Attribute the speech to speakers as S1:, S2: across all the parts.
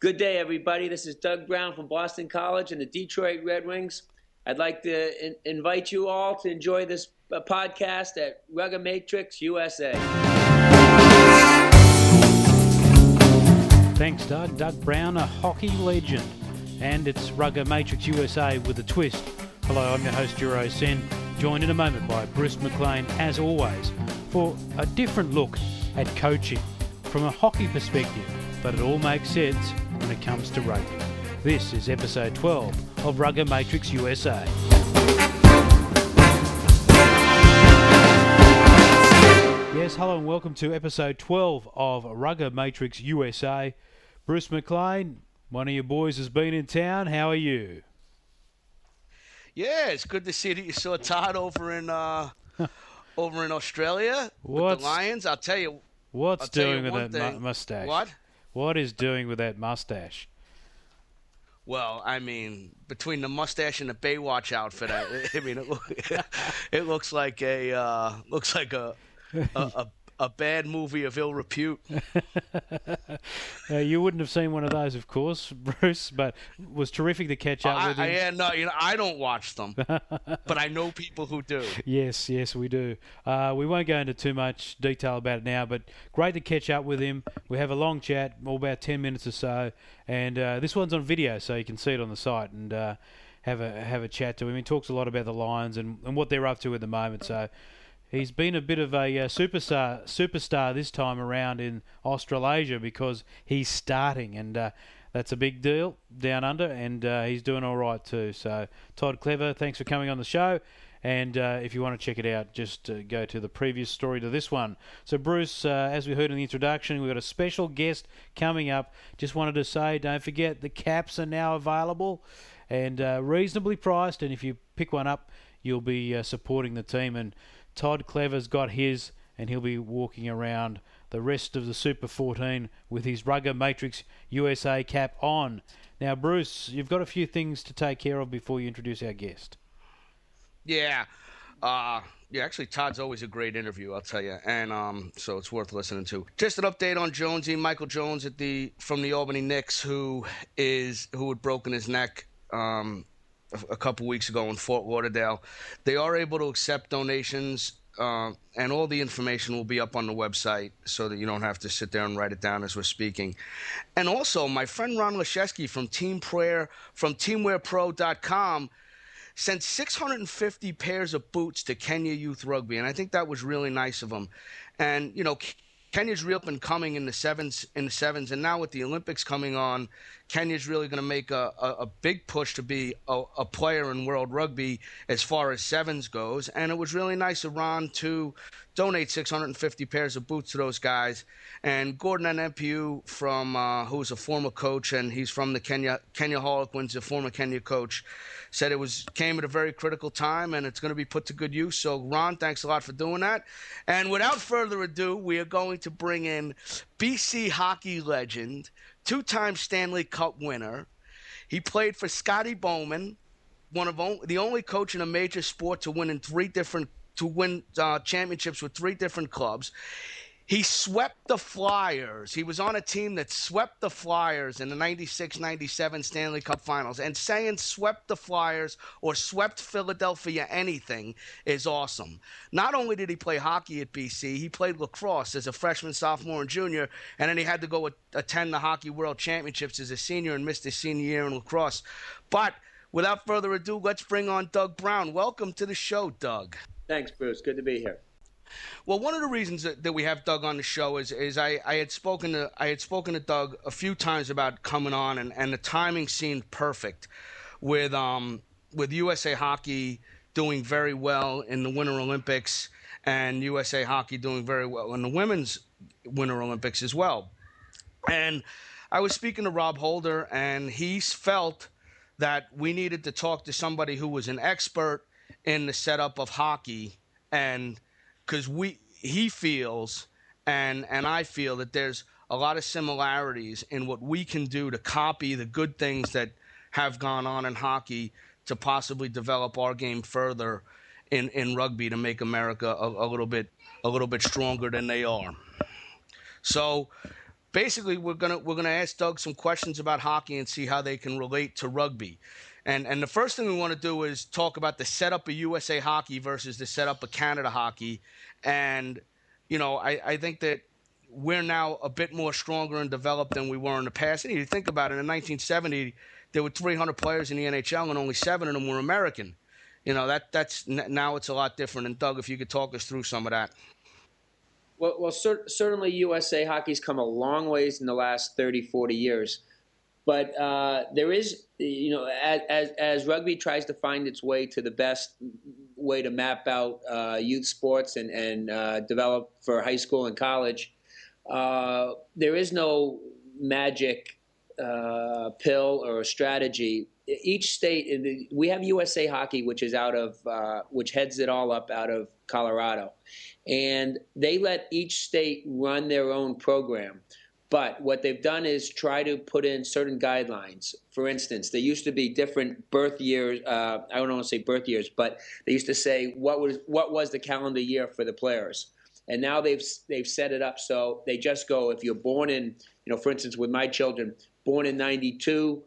S1: Good day, everybody. This is Doug Brown from Boston College and the Detroit Red Wings. I'd like to in- invite you all to enjoy this uh, podcast at Rugger Matrix USA.
S2: Thanks, Doug. Doug Brown, a hockey legend. And it's Rugger Matrix USA with a twist. Hello, I'm your host, Juro Sen, joined in a moment by Bruce McLean, as always, for a different look at coaching from a hockey perspective, but it all makes sense when it comes to rugby. This is episode 12 of Rugger Matrix USA. Yes, hello and welcome to episode 12 of Rugger Matrix USA. Bruce McLean, one of your boys has been in town. How are you?
S3: Yeah, it's good to see that you saw Todd over in uh, over in Australia with the Lions. I'll tell you.
S2: What's
S3: I'll tell you
S2: doing with that
S3: thing.
S2: mustache?
S3: What?
S2: What is doing with that mustache?
S3: Well, I mean, between the mustache and the Baywatch outfit, I, I mean, it, look, it looks like a uh, looks like a a, a a bad movie of ill repute.
S2: Uh, you wouldn't have seen one of those, of course, Bruce, but it was terrific to catch up
S3: I,
S2: with
S3: I,
S2: him.
S3: yeah, no, you know, I don't watch them, but I know people who do.
S2: Yes, yes, we do. Uh, we won't go into too much detail about it now, but great to catch up with him. We have a long chat, all about 10 minutes or so, and uh, this one's on video, so you can see it on the site and uh, have a have a chat to him. He talks a lot about the Lions and, and what they're up to at the moment, so he's been a bit of a uh, superstar superstar this time around in Australasia because he's starting and uh, that's a big deal down under and uh, he's doing all right too. So Todd Clever thanks for coming on the show and uh, if you want to check it out just uh, go to the previous story to this one. So Bruce uh, as we heard in the introduction we've got a special guest coming up. Just wanted to say don't forget the caps are now available and uh, reasonably priced and if you pick one up you'll be uh, supporting the team and Todd Clever's got his, and he'll be walking around the rest of the Super 14 with his Rugger Matrix USA cap on. Now, Bruce, you've got a few things to take care of before you introduce our guest.
S3: Yeah. Uh, yeah, actually, Todd's always a great interview, I'll tell you, and um, so it's worth listening to. Just an update on Jonesy, Michael Jones at the from the Albany Knicks, who is who had broken his neck um, a, couple weeks ago in Fort Lauderdale. They are able to accept donations, uh, and all the information will be up on the website, so that you don't have to sit there and write it down as we're speaking. And also, my friend Ron Leszewski from TeamWearPro from TeamWearPro.com sent 650 pairs of boots to Kenya Youth Rugby, and I think that was really nice of him. And you know, Kenya's real up and coming in the sevens, in the sevens, and now with the Olympics coming on, Kenya's really going to make a, a, a big push to be a, a player in World Rugby as far as sevens goes. And it was really nice of Ron to donate 650 pairs of boots to those guys. And Gordon and MPU from uh, who's a former coach and he's from the Kenya Kenya Harlequins, a former Kenya coach, said it was came at a very critical time and it's going to be put to good use. So Ron, thanks a lot for doing that. And without further ado, we are going to bring in BC hockey legend, two-time Stanley Cup winner. He played for Scotty Bowman, one of the only coach in a major sport to win in three different to win uh, championships with three different clubs. He swept the Flyers. He was on a team that swept the Flyers in the 96 97 Stanley Cup finals. And saying swept the Flyers or swept Philadelphia anything is awesome. Not only did he play hockey at BC, he played lacrosse as a freshman, sophomore, and junior. And then he had to go attend the Hockey World Championships as a senior and missed his senior year in lacrosse. But without further ado, let's bring on Doug Brown. Welcome to the show, Doug.
S1: Thanks, Bruce. Good to be here.
S3: Well, one of the reasons that, that we have Doug on the show is is I, I had spoken to I had spoken to Doug a few times about coming on, and, and the timing seemed perfect with um with USA Hockey doing very well in the Winter Olympics and USA Hockey doing very well in the Women's Winter Olympics as well. And I was speaking to Rob Holder, and he felt that we needed to talk to somebody who was an expert in the setup of hockey, and because we he feels and and I feel that there's a lot of similarities in what we can do to copy the good things that have gone on in hockey to possibly develop our game further in, in rugby to make America a, a little bit a little bit stronger than they are. So basically we're gonna we're gonna ask Doug some questions about hockey and see how they can relate to rugby. And and the first thing we want to do is talk about the setup of USA hockey versus the setup of Canada hockey. And you know, I, I think that we're now a bit more stronger and developed than we were in the past. And you think about it, in 1970, there were 300 players in the NHL, and only seven of them were American. You know that that's now it's a lot different. And Doug, if you could talk us through some of that.
S1: Well, well cer- certainly USA hockey's come a long ways in the last 30, 40 years. But uh, there is, you know, as, as, as, rugby tries to find its way to the best way to map out uh, youth sports and, and uh, develop for high school and college, uh, there is no magic uh, pill or strategy. Each state, we have USA Hockey, which is out of, which heads it all up out of Colorado, and they let each state run their own program. But what they've done is try to put in certain guidelines. For instance, there used to be different birth years. Uh, I don't want to say birth years, but they used to say what was what was the calendar year for the players. And now they've they've set it up so they just go if you're born in, you know, for instance, with my children, born in '92,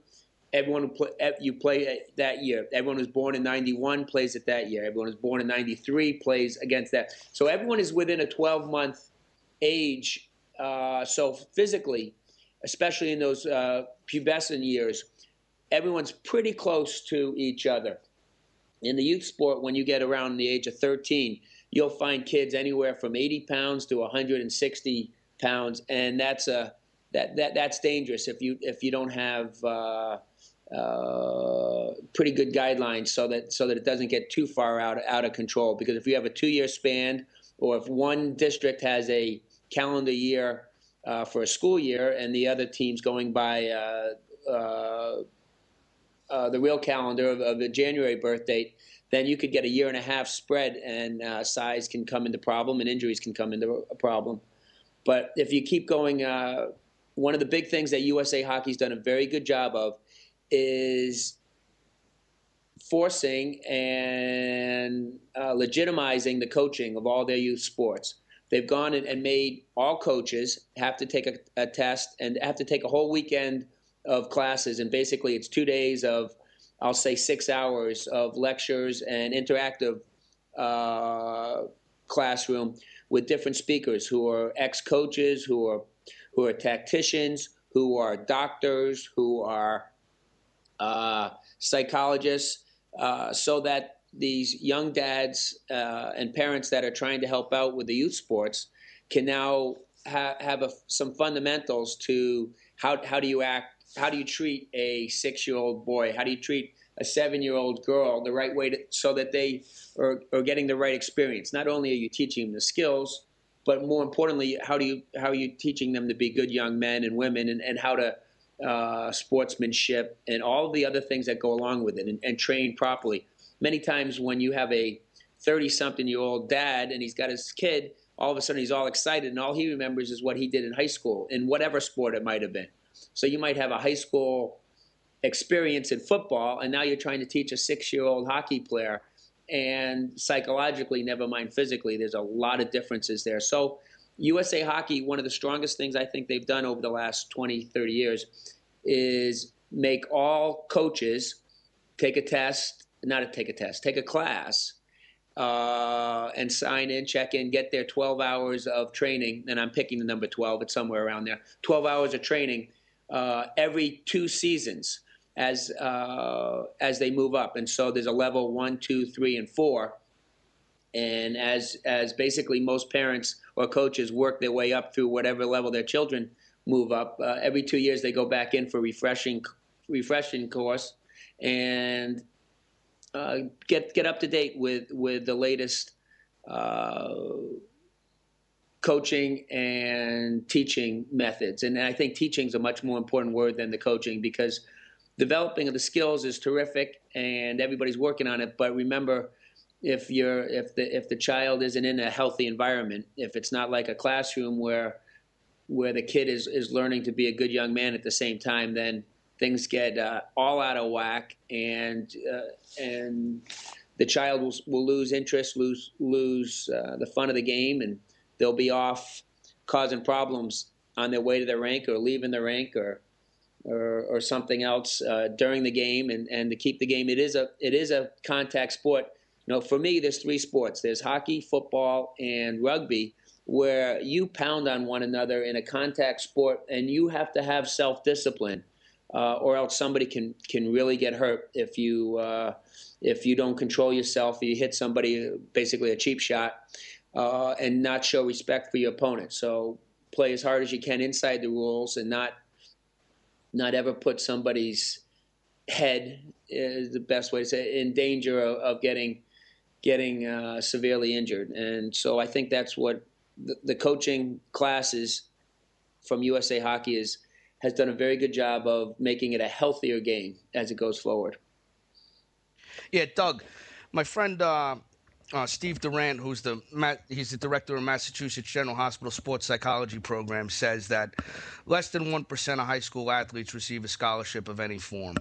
S1: everyone who play, you play that year. Everyone who's born in 91 plays it that year. Everyone who's born in 93 plays against that. So everyone is within a 12 month age uh, so physically, especially in those uh, pubescent years, everyone's pretty close to each other. In the youth sport, when you get around the age of 13, you'll find kids anywhere from 80 pounds to 160 pounds, and that's a that, that that's dangerous if you if you don't have uh, uh, pretty good guidelines so that so that it doesn't get too far out out of control. Because if you have a two year span, or if one district has a calendar year uh, for a school year, and the other team's going by uh, uh, uh, the real calendar of, of, the January birth date, then you could get a year and a half spread, and uh, size can come into problem, and injuries can come into a problem. But if you keep going, uh, one of the big things that USA Hockey's done a very good job of is forcing and legitimizing the coaching of all their youth sports. They've gone and, made all coaches have to take a, a, test and have to take a whole weekend of classes. And basically, it's two days of, I'll say, six hours of lectures and interactive uh, classroom with different speakers who are ex-coaches, who are who are tacticians, who are doctors, who are uh, psychologists, uh, so that these young dads uh, and parents that are trying to help out with the youth sports can now ha- have a, some fundamentals to how, how do you act, how do you treat a six year old boy, how do you treat a seven year old girl the right way to, so that they are, are getting the right experience. Not only are you teaching them the skills, but more importantly, how do you how are you teaching them to be good young men and women and, and how to uh, sportsmanship and all the other things that go along with it and, and train properly many times when you have a 30 something year old dad and he's got his kid, all of a sudden he's all excited and all he remembers is what he did in high school in whatever sport it might have been. So you might have a high school experience in football and now you're trying to teach a six year old hockey player. And psychologically, never mind physically, there's a lot of differences there. So, USA Hockey, one of the strongest things I think they've done over the last 20, 30 years is make all coaches take a test not to take a test, take a class uh, and sign in, check in, get their 12 hours of training. And I'm picking the number 12, it's somewhere around there. 12 hours of training uh, every two seasons as uh, as they move up. And so there's a level one, two, three, and four. And as as basically most parents or coaches work their way up through whatever level their children move up, uh, every two years they go back in for refreshing refreshing course, and uh, get get up to date with with the latest uh, coaching and teaching methods. And I think teaching is a much more important word than the coaching because developing of the skills is terrific and everybody's working on it. But remember, if you're if the if the child isn't in a healthy environment, if it's not like a classroom where where the kid is is learning to be a good young man at the same time, then things get uh, all out of whack, and uh, and the child will, will lose interest, lose lose uh, the fun of the game, and they'll be off causing problems on their way to the rink or leaving the rink or or, or something else uh, during the game and, and to keep the game. It is a it is a contact sport. You know, for me, there's three sports. There's hockey, football, and rugby, where you pound on one another in a contact sport, and you have to have self discipline, uh, or else somebody can can really get hurt if you uh, if you don't control yourself. You hit somebody, basically a cheap shot, uh, and not show respect for your opponent. So play as hard as you can inside the rules, and not not ever put somebody's head is the best way to say it, in danger of, of getting getting uh, severely injured. And so I think that's what the, the, coaching classes from USA Hockey is has done a very good job of making it a healthier game as it goes forward.
S3: Yeah, Doug, my friend uh, uh, Steve Durant, who's the he's the director of Massachusetts General Hospital Sports Psychology Program, says that less than one percent of high school athletes receive a scholarship of any form,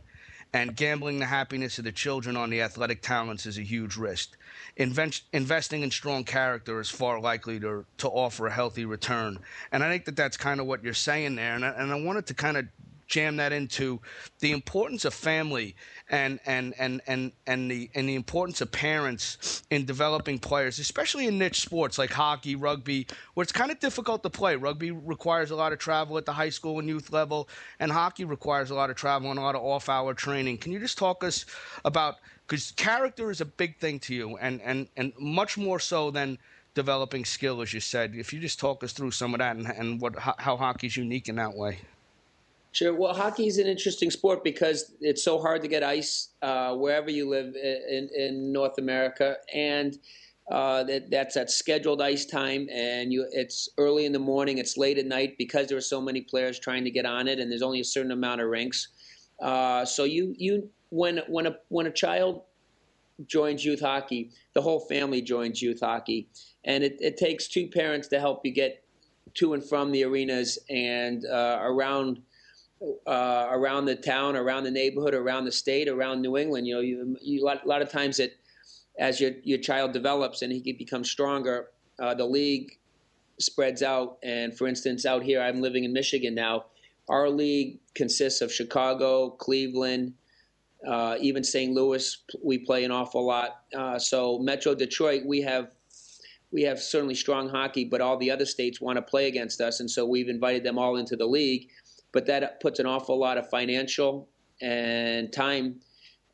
S3: and gambling the happiness of the children on the athletic talents is a huge risk. Invent, investing in strong character is far likely to to offer a healthy return, and I think that that's kind of what you're saying there, and I, and I wanted to kind of jam that into the importance of family and and and and and the and the importance of parents in developing players, especially in niche sports like hockey, rugby, where it's kind of difficult to play. Rugby requires a lot of travel at the high school and youth level, and hockey requires a lot of travel and a lot of off-hour training. Can you just talk us about because character is a big thing to you, and and and much more so than developing skill, as you said. If you just talk us through some of that and, and what how hockey's unique in that way.
S1: Sure. Well, hockey is an interesting sport because it's so hard to get ice uh, wherever you live in, in North America, and uh, that, that's at scheduled ice time, and you it's early in the morning, it's late at night because there are so many players trying to get on it, and there's only a certain amount of rinks. Uh, so you you when when a when a child joins youth hockey, the whole family joins youth hockey, and it, it takes two parents to help you get to and from the arenas and uh, around uh, around the town, around the neighborhood, around the state, around New England. You know, you, you, a lot of times it, as your your child develops and he becomes stronger, uh, the league spreads out. And for instance, out here, I'm living in Michigan now. Our league consists of Chicago, Cleveland, uh, even St. Louis. We play an awful lot. Uh, so Metro Detroit, we have we have certainly strong hockey, but all the other states want to play against us, and so we've invited them all into the league but that puts an awful lot of financial and time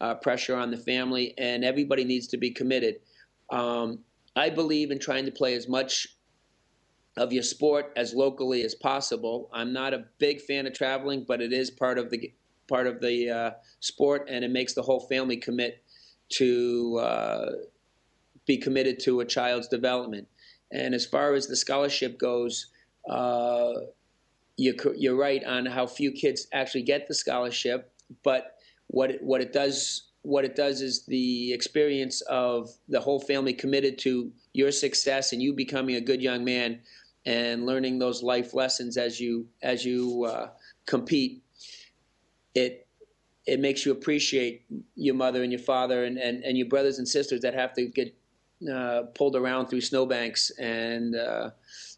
S1: uh, pressure on the family, and everybody needs to be committed. Um, I believe in trying to play as much of your sport as locally as possible. I'm not a big fan of traveling, but it is part of the part of the uh, sport, and it makes the whole family commit to uh, be committed to a child's development. And as far as the scholarship goes, uh, you're, right on how few kids actually get the scholarship, but what it, what it does what it does is the experience of the whole family committed to your success and you becoming a good young man and learning those life lessons as you as you uh, compete. It it makes you appreciate your mother and your father and, and, and your brothers and sisters that have to get uh, pulled around through snowbanks and uh,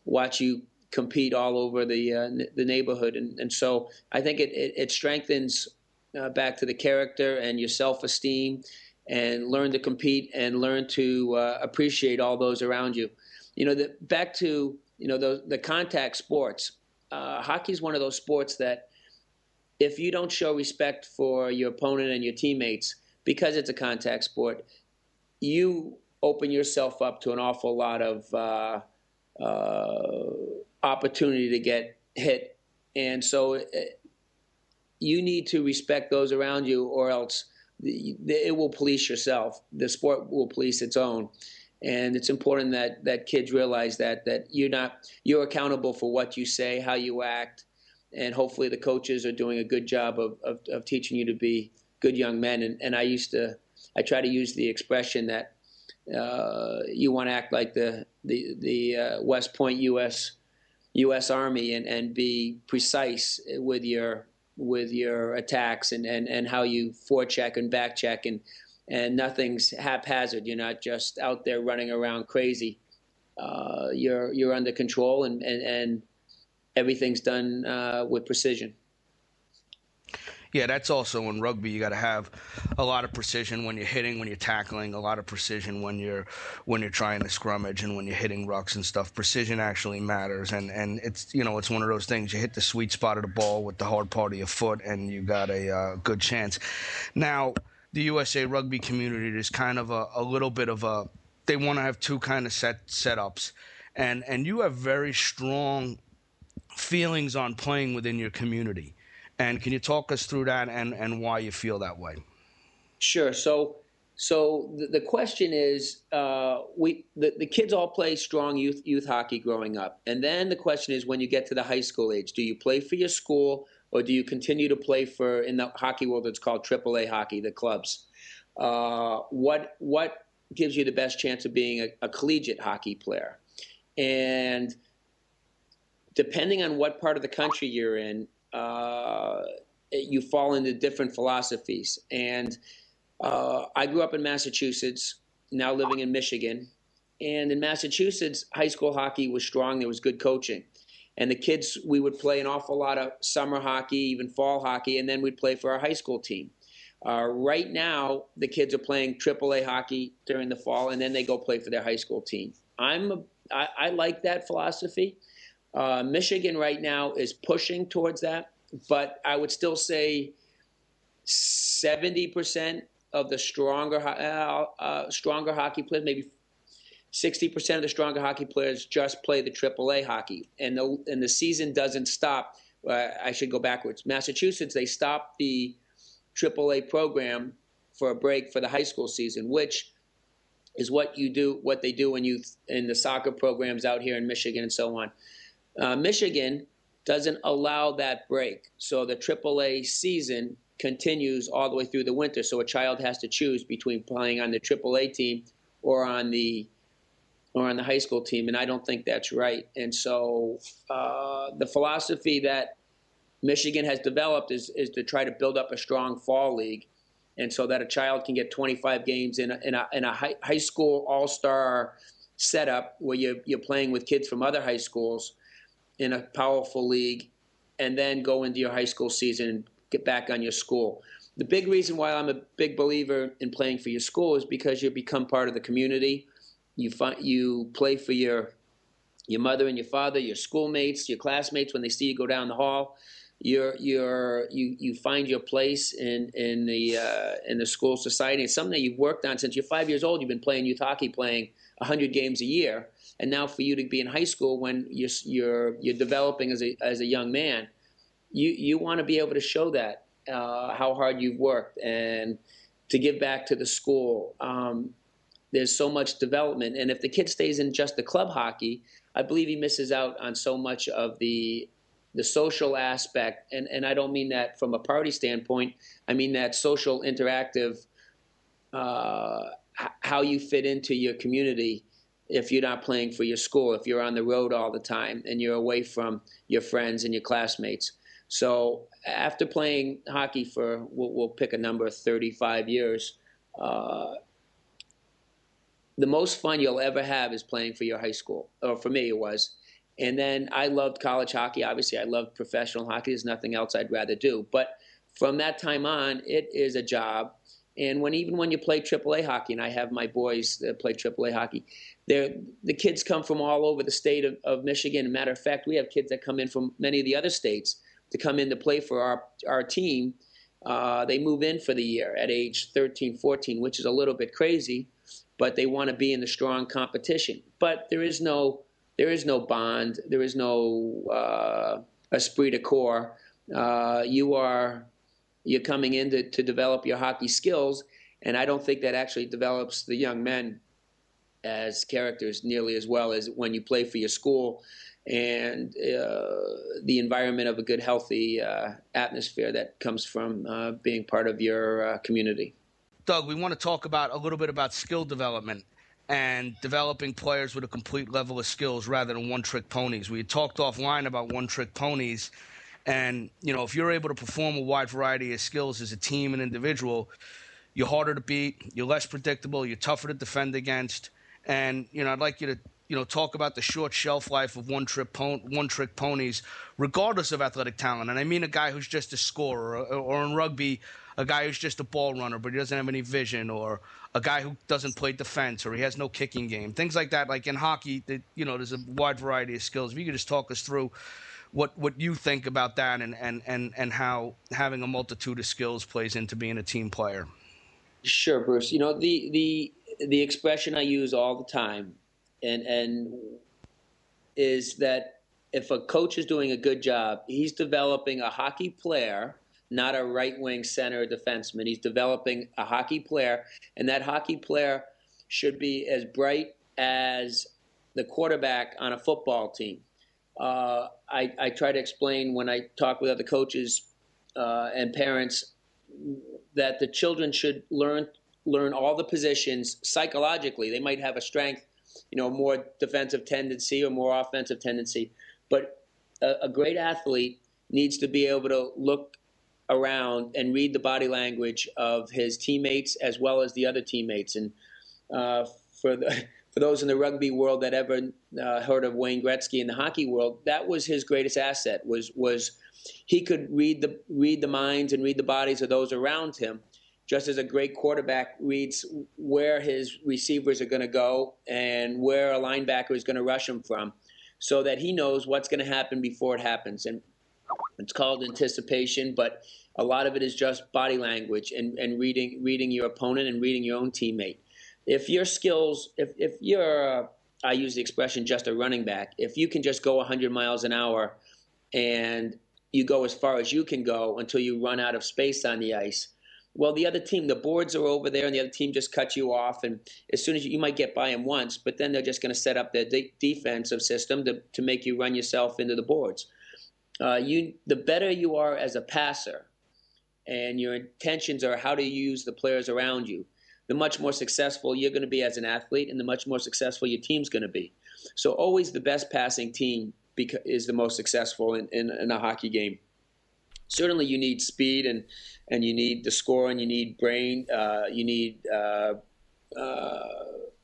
S1: watch you compete all over the uh, the neighborhood, and, and so I think it it, it strengthens uh, back to the character and your self esteem, and learn to compete and learn to uh, appreciate all those around you. You know, the, back to you know the the contact sports. Uh, hockey is one of those sports that if you don't show respect for your opponent and your teammates because it's a contact sport, you open yourself up to an awful lot of uh, uh, opportunity to get hit. And so uh, you need to respect those around you, or else it will police yourself. The sport will police its own. And it's important that, that kids realize that that you're not you're accountable for what you say, how you act, and hopefully the coaches are doing a good job of, of, of teaching you to be good young men. And, and I used to I try to use the expression that uh, you want to act like the the the uh, West Point U.S. U.S. Army and, and be precise with your with your attacks and, and, and how you forecheck and backcheck and and nothing's haphazard. You're not just out there running around crazy. Uh, you're you're under control and, and, and everything's done uh, with precision.
S3: Yeah, that's also in rugby. You got to have a lot of precision when you're hitting, when you're tackling, a lot of precision when you're when you're trying to scrummage and when you're hitting rucks and stuff. Precision actually matters, and and it's you know it's one of those things. You hit the sweet spot of the ball with the hard part of your foot, and you got a uh, good chance. Now, the USA rugby community is kind of a, a little bit of a they want to have two kind of set setups, and and you have very strong feelings on playing within your community and can you talk us through that and, and why you feel that way?
S1: Sure. So, so the, the question is, uh, we the, the kids all play strong youth youth hockey growing up, and then the question is, when you get to the high school age, do you play for your school or do you continue to play for in the hockey world? It's called AAA hockey, the clubs. Uh, what what gives you the best chance of being a, a collegiate hockey player? And depending on what part of the country you're in, uh, you fall into different philosophies. And uh, I grew up in Massachusetts, now living in Michigan. And in Massachusetts, high school hockey was strong. There was good coaching. And the kids, we would play an awful lot of summer hockey, even fall hockey, and then we'd play for our high school team. Uh, right now, the kids are playing AAA hockey during the fall, and then they go play for their high school team. I'm a, I, I like that philosophy. Uh, Michigan right now is pushing towards that, but I would still say 70% of the stronger uh, uh, stronger hockey players, maybe 60% of the stronger hockey players just play the AAA hockey, and the and the season doesn't stop. Uh, I should go backwards. Massachusetts they stopped the AAA program for a break for the high school season, which is what you do, what they do when you in the soccer programs out here in Michigan and so on. Uh, Michigan doesn't allow that break. So the AAA season continues all the way through the winter. So a child has to choose between playing on the AAA team or on the or on the high school team, and I don't think that's right. And so uh, the philosophy that Michigan has developed is is to try to build up a strong fall league, and so that a child can get 25 games in a, in a, in a high, high school all star setup where you're, you're playing with kids from other high schools in a powerful league and then go into your high school season and get back on your school. The big reason why I'm a big believer in playing for your school is because you become part of the community. You find you play for your your mother and your father, your schoolmates, your classmates when they see you go down the hall. You're, you're, you you find your place in in the uh, in the school society. It's something that you've worked on since you're five years old. You've been playing youth hockey, playing 100 games a year, and now for you to be in high school when you're you're, you're developing as a as a young man, you you want to be able to show that uh, how hard you've worked and to give back to the school. Um, there's so much development, and if the kid stays in just the club hockey, I believe he misses out on so much of the the social aspect, and, and I don't mean that from a party standpoint. I mean that social interactive, uh, how you fit into your community if you're not playing for your school, if you're on the road all the time and you're away from your friends and your classmates. So after playing hockey for, we'll, we'll pick a number, 35 years, uh, the most fun you'll ever have is playing for your high school, or for me it was. And then I loved college hockey. Obviously, I loved professional hockey. There's nothing else I'd rather do. But from that time on, it is a job. And when even when you play AAA hockey, and I have my boys that play AAA hockey, the kids come from all over the state of, of Michigan. matter of fact, we have kids that come in from many of the other states to come in to play for our, our team. Uh, they move in for the year at age 13, 14, which is a little bit crazy, but they want to be in the strong competition. But there is no there is no bond. There is no uh, esprit de corps. Uh, you are you're coming in to, to develop your hockey skills, and I don't think that actually develops the young men as characters nearly as well as when you play for your school and uh, the environment of a good, healthy uh, atmosphere that comes from uh, being part of your uh, community.
S3: Doug, we want to talk about a little bit about skill development and developing players with a complete level of skills rather than one-trick ponies. We talked offline about one-trick ponies, and you know if you're able to perform a wide variety of skills as a team and individual, you're harder to beat, you're less predictable, you're tougher to defend against and you know, I'd like you to you know talk about the short shelf life of one trick pon- one trick ponies, regardless of athletic talent. And I mean a guy who's just a scorer, or, or in rugby, a guy who's just a ball runner but he doesn't have any vision, or a guy who doesn't play defense, or he has no kicking game, things like that. Like in hockey, you know, there's a wide variety of skills. If you could just talk us through what what you think about that and and and and how having a multitude of skills plays into being a team player.
S1: Sure, Bruce. You know the the the expression I use all the time, and and is that if a coach is doing a good job, he's developing a hockey player, not a right wing center defenseman. He's developing a hockey player, and that hockey player should be as bright as the quarterback on a football team. Uh, I, I, try to explain when I talk with other coaches uh, and parents that the children should learn learn all the positions psychologically. They might have a strength, you know, more defensive tendency or more offensive tendency, but a, a great athlete needs to be able to look around and read the body language of his teammates as well as the other teammates. And uh, for the for those in the rugby world that ever uh, heard of Wayne Gretzky in the hockey world, that was his greatest asset. Was was he could read the read the minds and read the bodies of those around him, just as a great quarterback reads where his receivers are going to go and where a linebacker is going to rush him from, so that he knows what's going to happen before it happens. And it's called anticipation, but a lot of it is just body language and, and reading reading your opponent and reading your own teammate if your skills, if, if you're, uh, I use the expression just a running back, if you can just go 100 miles an hour and you go as far as you can go until you run out of space on the ice, well, the other team, the boards are over there, and the other team just cuts you off. And as soon as you, you might get by them once, but then they're just going to set up their de- defensive system to, to make you run yourself into the boards. Uh, you, the better you are as a passer, and your intentions are how to use the players around you the much more successful you're going to be as an athlete and the much more successful your team's going to be. So always the best passing team is the most successful in, in, in, a hockey game. Certainly you need speed and, and you need the score and you need brain. Uh, you need uh, uh,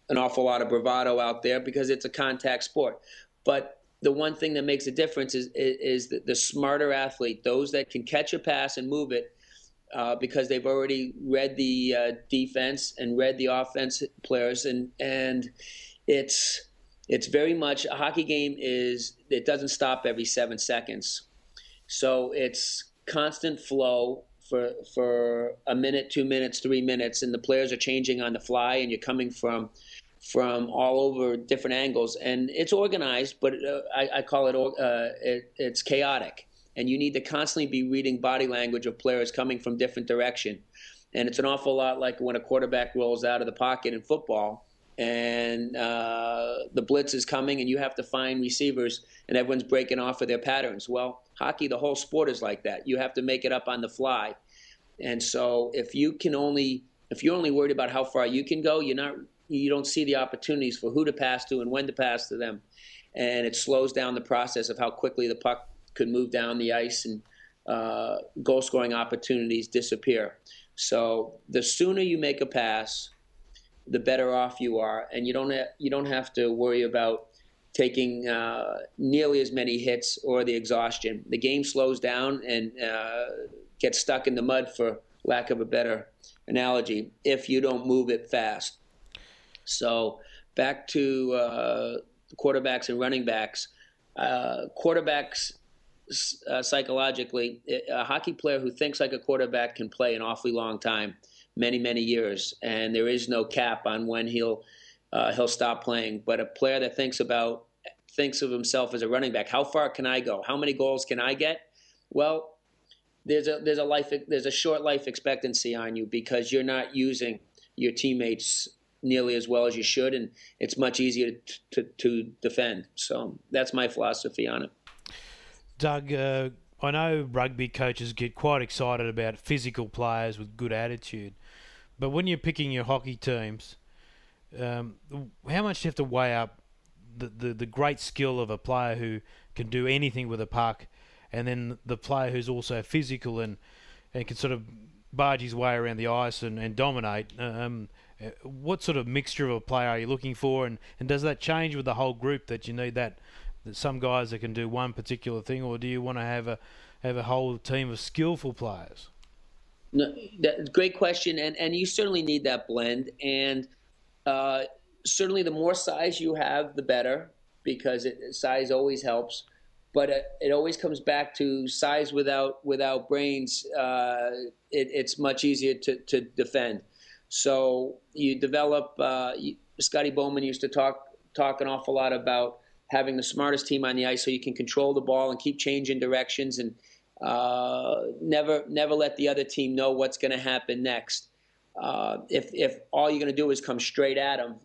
S1: an awful lot of bravado out there because it's a contact sport. But the one thing that makes a difference is, is, the, the smarter athlete, those that can catch a pass and move it uh, because they've already read the uh, defense and read the offense players, and and it's it's very much a hockey game is it doesn't stop every seven seconds, so it's constant flow for for a minute, two minutes, three minutes, and the players are changing on the fly, and you're coming from from all over different angles, and it's organized, but uh, I, I, call it, uh, it it's chaotic and you need to constantly be reading body language of players coming from different direction. And it's an awful lot like when a quarterback rolls out of the pocket in football and uh, the blitz is coming and you have to find receivers and everyone's breaking off of their patterns. Well, hockey, the whole sport is like that. You have to make it up on the fly. And so if you can only if you're only worried about how far you can go, you're not you don't see the opportunities for who to pass to and when to pass to them. And it slows down the process of how quickly the puck could move down the ice and uh, goal scoring opportunities disappear. So the sooner you make a pass, the better off you are, and you don't ha- you don't have to worry about taking uh, nearly as many hits or the exhaustion. The game slows down and uh, gets stuck in the mud, for lack of a better analogy, if you don't move it fast. So back to uh, quarterbacks and running backs. Uh, quarterbacks uh, psychologically, a hockey player who thinks like a quarterback can play an awfully long time, many many years, and there is no cap on when he'll uh, he'll stop playing. But a player that thinks about thinks of himself as a running back, how far can I go? How many goals can I get? Well, there's a there's a life there's a short life expectancy on you because you're not using your teammates nearly as well as you should, and it's much easier to, to, to defend. So that's my philosophy on it.
S2: Doug, uh, I know rugby coaches get quite excited about physical players with good attitude, but when you're picking your hockey teams, um, how much do you have to weigh up the, the, the great skill of a player who can do anything with a puck, and then the player who's also physical and, and can sort of barge his way around the ice and, and dominate. Um, what sort of mixture of a player are you looking for, and, and does that change with the whole group that you need that, that some guys that can do one particular thing, or do you want to have a have a whole team of skillful players?
S1: No, that, great question, and and you certainly need that blend, and uh, certainly the more size you have, the better, because it, size always helps. But it, it, always comes back to size without without brains. Uh, it, it's much easier to, to defend. So you develop. Uh, Scotty Bowman used to talk talk an awful lot about having the smartest team on the ice, so you can control the ball and keep changing directions and uh, never never let the other team know what's going to happen next. Uh, if if all you're going to do is come straight at them,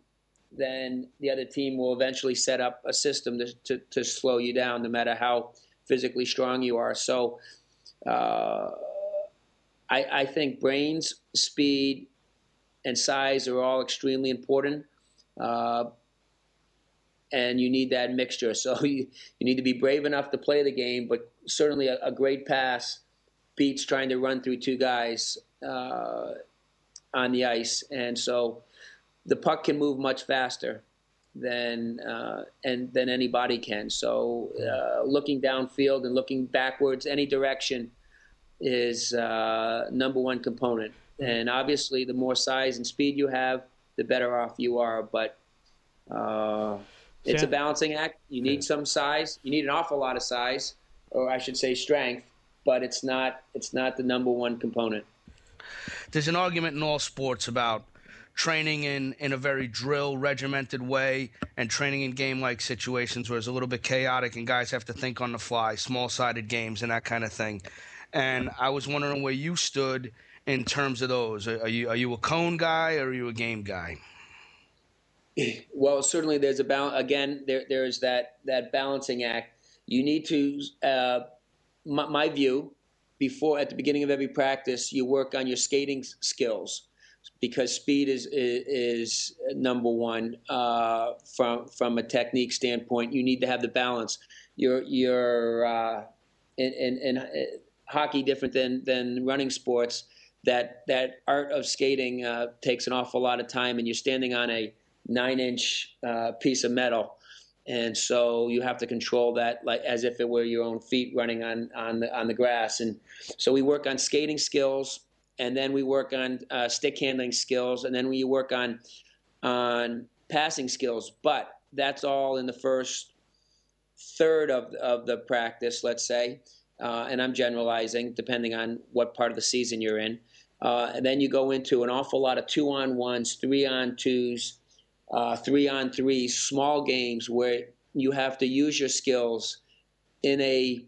S1: then the other team will eventually set up a system to, to, to slow you down, no matter how physically strong you are. So, uh, I, I think brains, speed, and size are all extremely important. Uh, and you need that mixture. So you, you need to be brave enough to play the game, but certainly a, a great pass beats trying to run through two guys uh, on the ice. And so the puck can move much faster than uh, and than anybody can. So uh, looking downfield and looking backwards, any direction, is uh, number one component. And obviously, the more size and speed you have, the better off you are. But uh, it's a balancing act. You need some size. You need an awful lot of size, or I should say strength. But it's not. It's not the number one component.
S3: There's an argument in all sports about training in, in a very drill regimented way and training in game like situations where it's a little bit chaotic and guys have to think on the fly, small sided games and that kind of thing. And I was wondering where you stood in terms of those. Are you are you a cone guy or are you a game guy?
S1: Well, certainly there's a balance. Again, there there's that that balancing act. You need to. Uh, my, my view, before at the beginning of every practice, you work on your skating skills because speed is is, is number one uh, from from a technique standpoint. You need to have the balance. You're you're uh, in, in, in uh, hockey different than than running sports. That that art of skating uh, takes an awful lot of time, and you're standing on a nine inch uh, piece of metal. And so you have to control that like as if it were your own feet running on on the on the grass. And so we work on skating skills, and then we work on uh, stick handling skills, and then we work on on passing skills. But that's all in the first third of of the practice, let's say. Uh, and I'm generalizing depending on what part of the season you're in. Uh, and then you go into an awful lot of two on ones, three on twos, uh, three on three, small games where you have to use your skills in a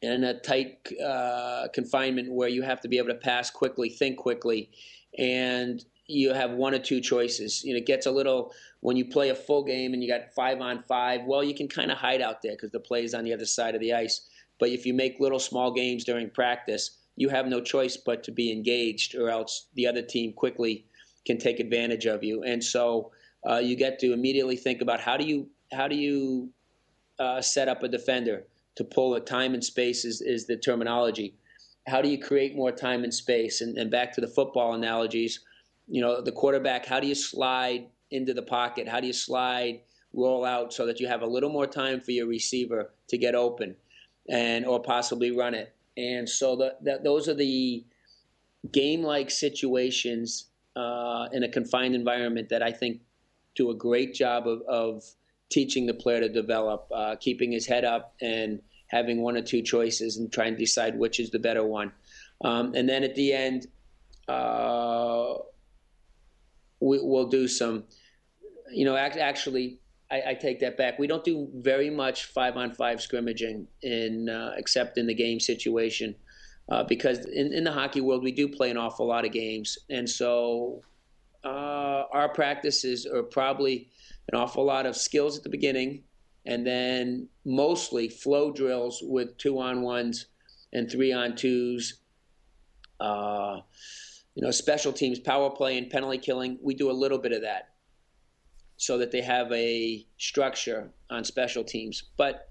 S1: in a tight uh, confinement where you have to be able to pass quickly, think quickly, and you have one or two choices. You know, it gets a little when you play a full game and you got five on five. Well, you can kind of hide out there because the play is on the other side of the ice. But if you make little small games during practice, you have no choice but to be engaged, or else the other team quickly can take advantage of you. And so uh, you get to immediately think about how do you how do you uh, set up a defender to pull a time and space is, is the terminology. How do you create more time and space? And, and back to the football analogies, you know, the quarterback, how do you slide into the pocket? How do you slide, roll out so that you have a little more time for your receiver to get open and or possibly run it? And so the, those are the game-like situations uh, in a confined environment that I think do a great job of, of teaching the player to develop, uh, keeping his head up and having one or two choices and trying to decide which is the better one. Um, and then at the end, uh, we, will do some, you know, act, actually, I, I, take that back. We don't do very much five on five scrimmaging in uh, except in the game situation. Uh, because in, in the hockey world, we do play an awful lot of games. And so uh, our practices are probably an awful lot of skills at the beginning, and then mostly flow drills with two on ones and three on twos. Uh, you know, special teams, power play, and penalty killing. We do a little bit of that so that they have a structure on special teams. But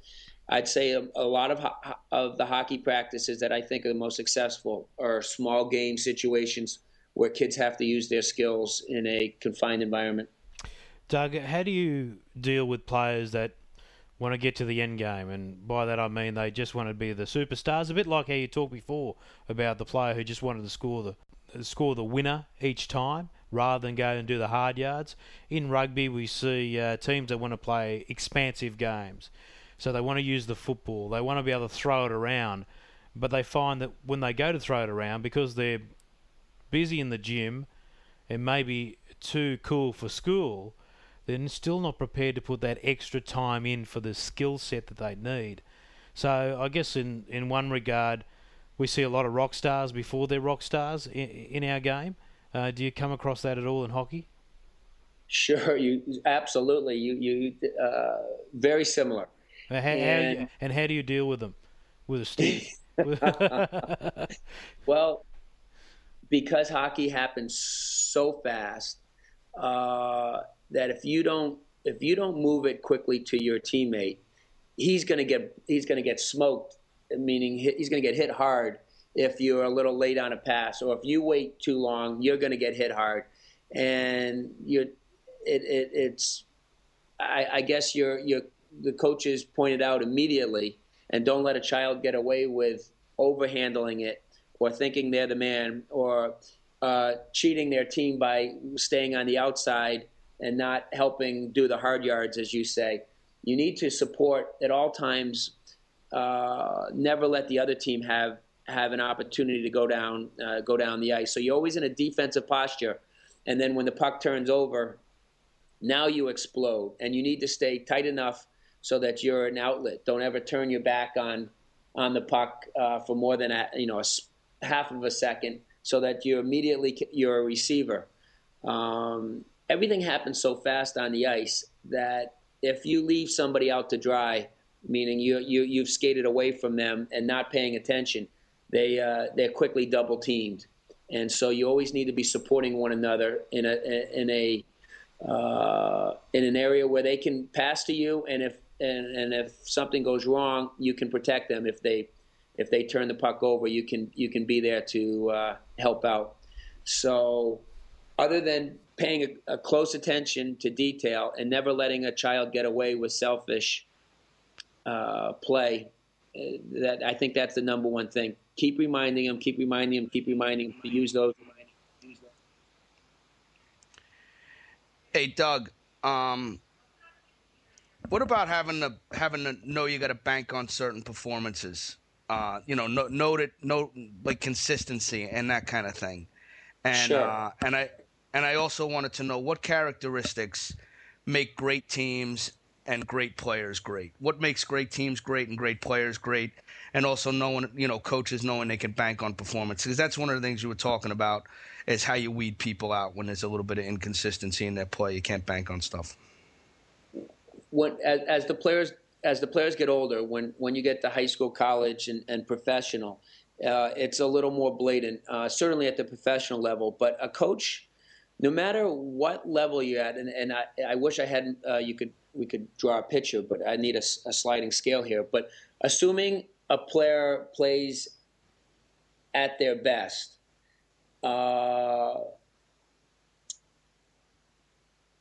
S1: I'd say a, a lot of ho- of the hockey practices that I think are the most successful are small game situations where kids have to use their skills in a confined environment.
S2: Doug, how do you deal with players that want to get to the end game? And by that I mean they just want to be the superstars, a bit like how you talked before about the player who just wanted to score the score the winner each time rather than go and do the hard yards. In rugby, we see uh, teams that want to play expansive games. So they want to use the football, they want to be able to throw it around, but they find that when they go to throw it around, because they're busy in the gym and maybe too cool for school, they're still not prepared to put that extra time in for the skill set that they need. So I guess in, in one regard, we see a lot of rock stars before they're rock stars in, in our game. Uh, do you come across that at all in hockey?
S1: Sure, you absolutely. You you uh, very similar.
S2: How, and, how, and how do you deal with them? With a stick?
S1: well, because hockey happens so fast uh, that if you don't if you don't move it quickly to your teammate, he's going to get he's going to get smoked. Meaning he's going to get hit hard if you're a little late on a pass, or if you wait too long, you're going to get hit hard, and you it, it, it's I, I guess you're you're the coaches pointed out immediately, and don't let a child get away with overhandling it or thinking they're the man or uh, cheating their team by staying on the outside and not helping do the hard yards, as you say. You need to support at all times. Uh, never let the other team have have an opportunity to go down uh, go down the ice. So you're always in a defensive posture, and then when the puck turns over, now you explode, and you need to stay tight enough so that you're an outlet. Don't ever turn your back on on the puck uh, for more than a, you know a half of a second, so that you immediately you're a receiver. Um, everything happens so fast on the ice that if you leave somebody out to dry, meaning you you you've skated away from them and not paying attention, they uh, they're quickly double teamed, and so you always need to be supporting one another in a in a uh, in an area where they can pass to you, and if and, and if something goes wrong, you can protect them. If they if they turn the puck over, you can you can be there to uh, help out. So, other than paying a, a, close attention to detail and never letting a child get away with selfish uh, play, uh, that I think that's the number one thing. Keep reminding him, keep reminding him, keep reminding him to use those.
S3: Hey, Doug. Um, what about having to having to know you got to bank on certain performances? Uh, you know, no, note it, note like consistency and that kind of thing. And sure. uh, and I and I also wanted to know what characteristics make great teams and great players great. What makes great teams great and great players great, and also knowing you know coaches knowing they can bank on performance because that's one of the things you were talking about is how you weed people out when there's a little bit of inconsistency in their play. You can't bank on stuff
S1: when as, as, the players as the players get older, when when you get to high school, college, and, and professional, uh, it's a little more blatant. Uh, certainly at the professional level, but a coach, no matter what level you're at, and, and I, I wish I had uh, you could we could draw a picture, but I need a, a sliding scale here. But assuming a player plays at their best. Uh,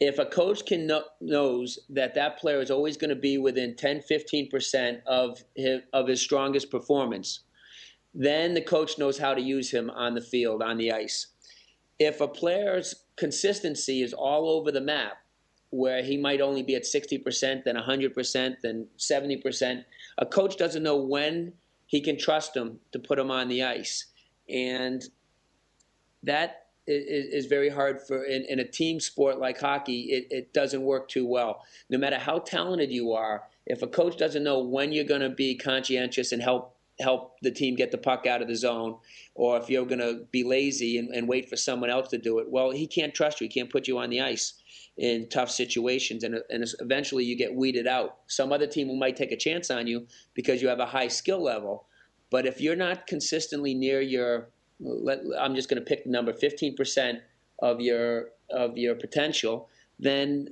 S1: if a coach can know, knows that that player is always going to be within 10 15% of his, of his strongest performance then the coach knows how to use him on the field on the ice if a player's consistency is all over the map where he might only be at 60% then 100% then 70% a coach doesn't know when he can trust him to put him on the ice and that is, is very hard for in, in, a team sport like hockey. It, it doesn't work too well. No matter how talented you are, if a coach doesn't know when you're going to be conscientious and help help the team get the puck out of the zone, or if you're going to be lazy and, and, wait for someone else to do it, well, he can't trust you. He can't put you on the ice in tough situations, and, and eventually you get weeded out. Some other team might take a chance on you because you have a high skill level, but if you're not consistently near your let, I'm just going to pick the number 15% of your of your potential, then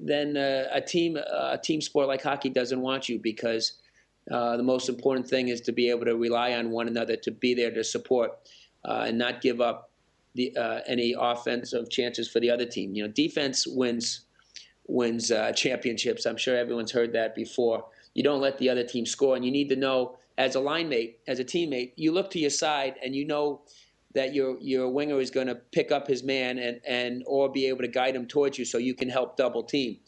S1: then uh, a team a team sport like hockey doesn't want you because Uh, the most important thing is to be able to rely on one another to be there to support uh, and not give up the, uh, any offensive chances for the other team. You know, defense wins wins uh, championships. I'm sure everyone's heard that before. You don't let the other team score, and you need to know as a line mate, as a teammate, you look to your side and you know that your your winger is going to pick up his man and and or be able to guide him towards you so you can help double team.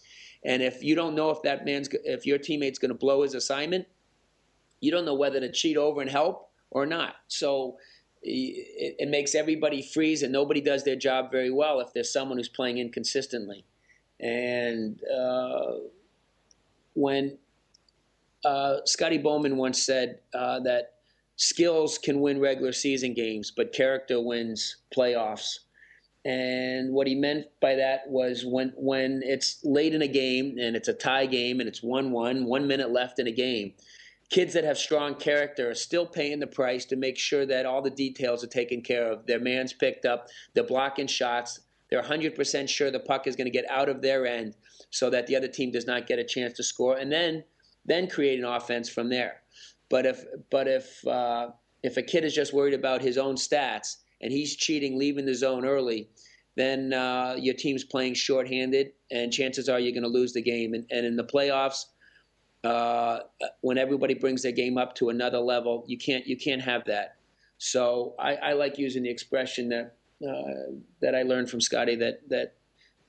S1: And if you don't know if that man's if your teammate's going to blow his assignment, you don't know whether to cheat over and help or not. So it, it makes everybody freeze and nobody does their job very well if there's someone who's playing inconsistently. And uh, when uh, Scotty Bowman once said uh, that skills can win regular season games, but character wins playoffs. And what he meant by that was when when it's late in a game and it's a tie game and it's one one, one minute left in a game, kids that have strong character are still paying the price to make sure that all the details are taken care of. Their man's picked up, they're blocking shots, they're 100% sure the puck is going to get out of their end so that the other team does not get a chance to score, and then then create an offense from there. But if but if uh, if a kid is just worried about his own stats and he's cheating, leaving the zone early, then uh, your team's playing shorthanded, and chances are you're going to lose the game. And, and in the playoffs, uh, when everybody brings their game up to another level, you can't you can't have that. So I, I like using the expression that uh, that I learned from Scotty that that